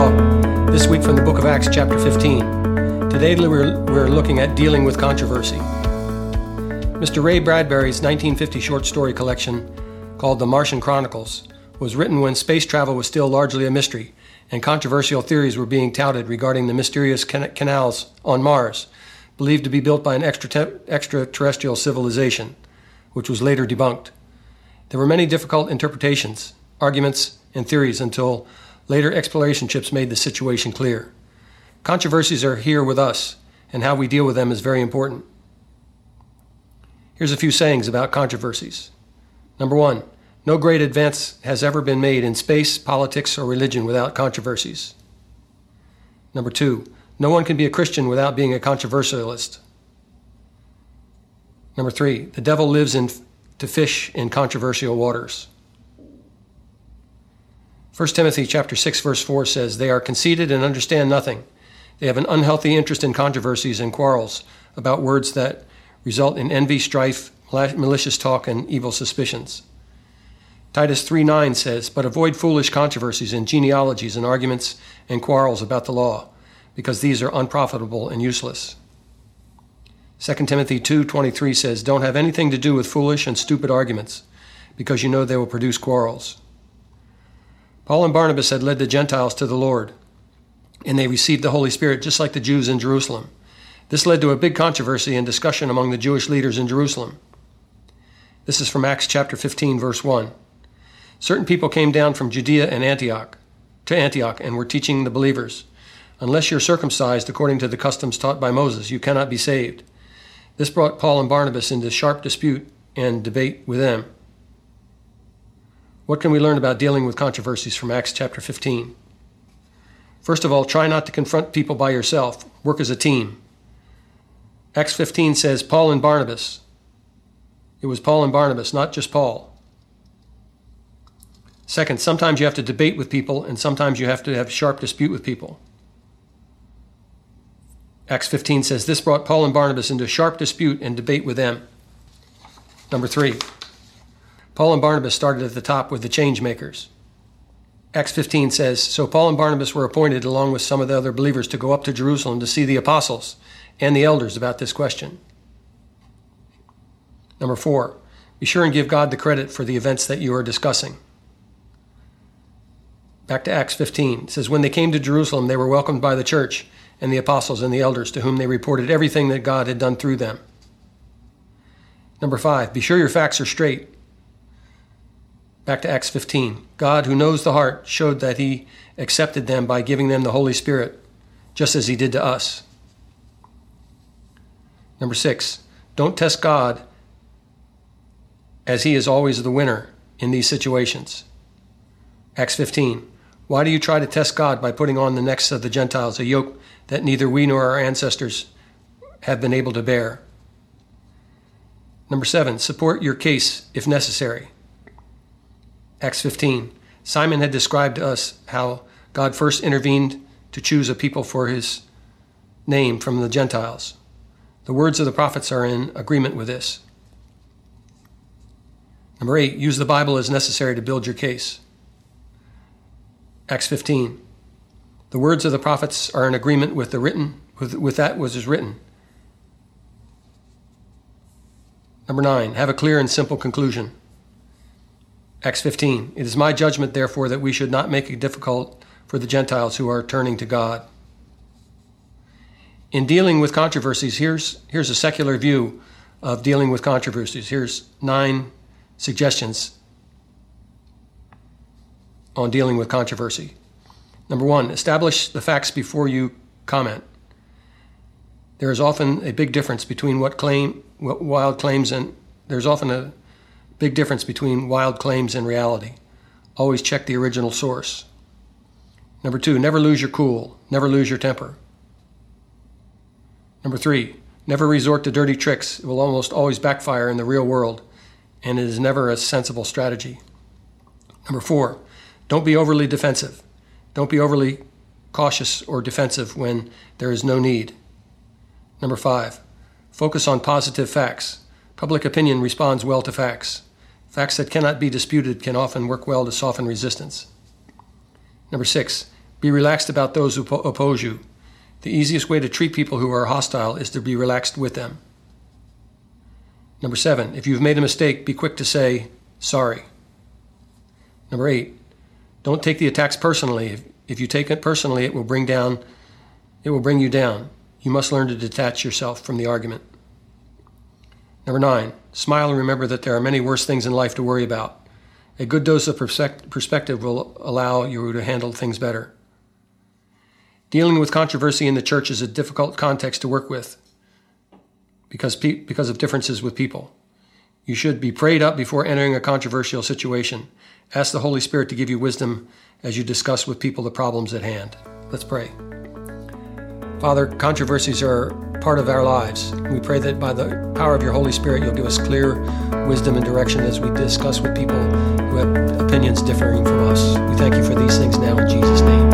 Talk, this week from the book of Acts, chapter 15. Today we're, we're looking at dealing with controversy. Mr. Ray Bradbury's 1950 short story collection, called The Martian Chronicles, was written when space travel was still largely a mystery and controversial theories were being touted regarding the mysterious can- canals on Mars, believed to be built by an extraterrestrial civilization, which was later debunked. There were many difficult interpretations, arguments, and theories until later exploration ships made the situation clear. Controversies are here with us, and how we deal with them is very important. Here's a few sayings about controversies. Number one, no great advance has ever been made in space, politics, or religion without controversies. Number two, no one can be a Christian without being a controversialist. Number three, the devil lives in, to fish in controversial waters. 1 Timothy chapter 6 verse 4 says they are conceited and understand nothing they have an unhealthy interest in controversies and quarrels about words that result in envy, strife, malicious talk, and evil suspicions. Titus 3:9 says, "But avoid foolish controversies and genealogies and arguments and quarrels about the law, because these are unprofitable and useless." 2 Timothy 2:23 says, "Don't have anything to do with foolish and stupid arguments, because you know they will produce quarrels." Paul and Barnabas had led the Gentiles to the Lord and they received the Holy Spirit just like the Jews in Jerusalem. This led to a big controversy and discussion among the Jewish leaders in Jerusalem. This is from Acts chapter 15 verse 1. Certain people came down from Judea and Antioch to Antioch and were teaching the believers, unless you're circumcised according to the customs taught by Moses, you cannot be saved. This brought Paul and Barnabas into sharp dispute and debate with them. What can we learn about dealing with controversies from Acts chapter 15? First of all, try not to confront people by yourself. Work as a team. Acts 15 says Paul and Barnabas. It was Paul and Barnabas, not just Paul. Second, sometimes you have to debate with people, and sometimes you have to have sharp dispute with people. Acts 15 says this brought Paul and Barnabas into sharp dispute and debate with them. Number three, Paul and Barnabas started at the top with the change makers. Acts 15 says So Paul and Barnabas were appointed, along with some of the other believers, to go up to Jerusalem to see the apostles and the elders about this question. Number four, be sure and give God the credit for the events that you are discussing. Back to Acts 15. It says, When they came to Jerusalem, they were welcomed by the church and the apostles and the elders, to whom they reported everything that God had done through them. Number five, be sure your facts are straight Back to Acts 15. God, who knows the heart, showed that he accepted them by giving them the Holy Spirit, just as he did to us. Number six, don't test God as he is always the winner in these situations. Acts 15. Why do you try to test God by putting on the necks of the Gentiles a yoke that neither we nor our ancestors have been able to bear? Number seven, support your case if necessary. Acts 15. Simon had described to us how God first intervened to choose a people for his name from the Gentiles. The words of the prophets are in agreement with this. Number eight, use the Bible as necessary to build your case. Acts 15. The words of the prophets are in agreement with the written, with, with that which is written. Number nine, have a clear and simple conclusion. Acts 15. It is my judgment, therefore, that we should not make it difficult for the Gentiles who are turning to God. In dealing with controversies, here's, here's a secular view of dealing with controversies. Here's nine suggestions on dealing with controversy. Number one, establish the facts before you comment. There is often a big difference between what claim, what wild claims, and there's often a Big difference between wild claims and reality. Always check the original source. Number two, never lose your cool, never lose your temper. Number three, never resort to dirty tricks. It will almost always backfire in the real world, and it is never a sensible strategy. Number four, don't be overly defensive. Don't be overly cautious or defensive when there is no need. Number five, focus on positive facts. Public opinion responds well to facts. Facts that cannot be disputed can often work well to soften resistance. Number six, be relaxed about those who oppose you. The easiest way to treat people who are hostile is to be relaxed with them. Number seven, if you've made a mistake, be quick to say sorry. Number eight, don't take the attacks personally. If you take it personally, it will bring down it will bring you down. You must learn to detach yourself from the argument. Number nine, smile and remember that there are many worse things in life to worry about. A good dose of perspective will allow you to handle things better. Dealing with controversy in the church is a difficult context to work with because, pe- because of differences with people. You should be prayed up before entering a controversial situation. Ask the Holy Spirit to give you wisdom as you discuss with people the problems at hand. Let's pray. Father, controversies are part of our lives. We pray that by the power of your Holy Spirit, you'll give us clear wisdom and direction as we discuss with people who have opinions differing from us. We thank you for these things now in Jesus' name.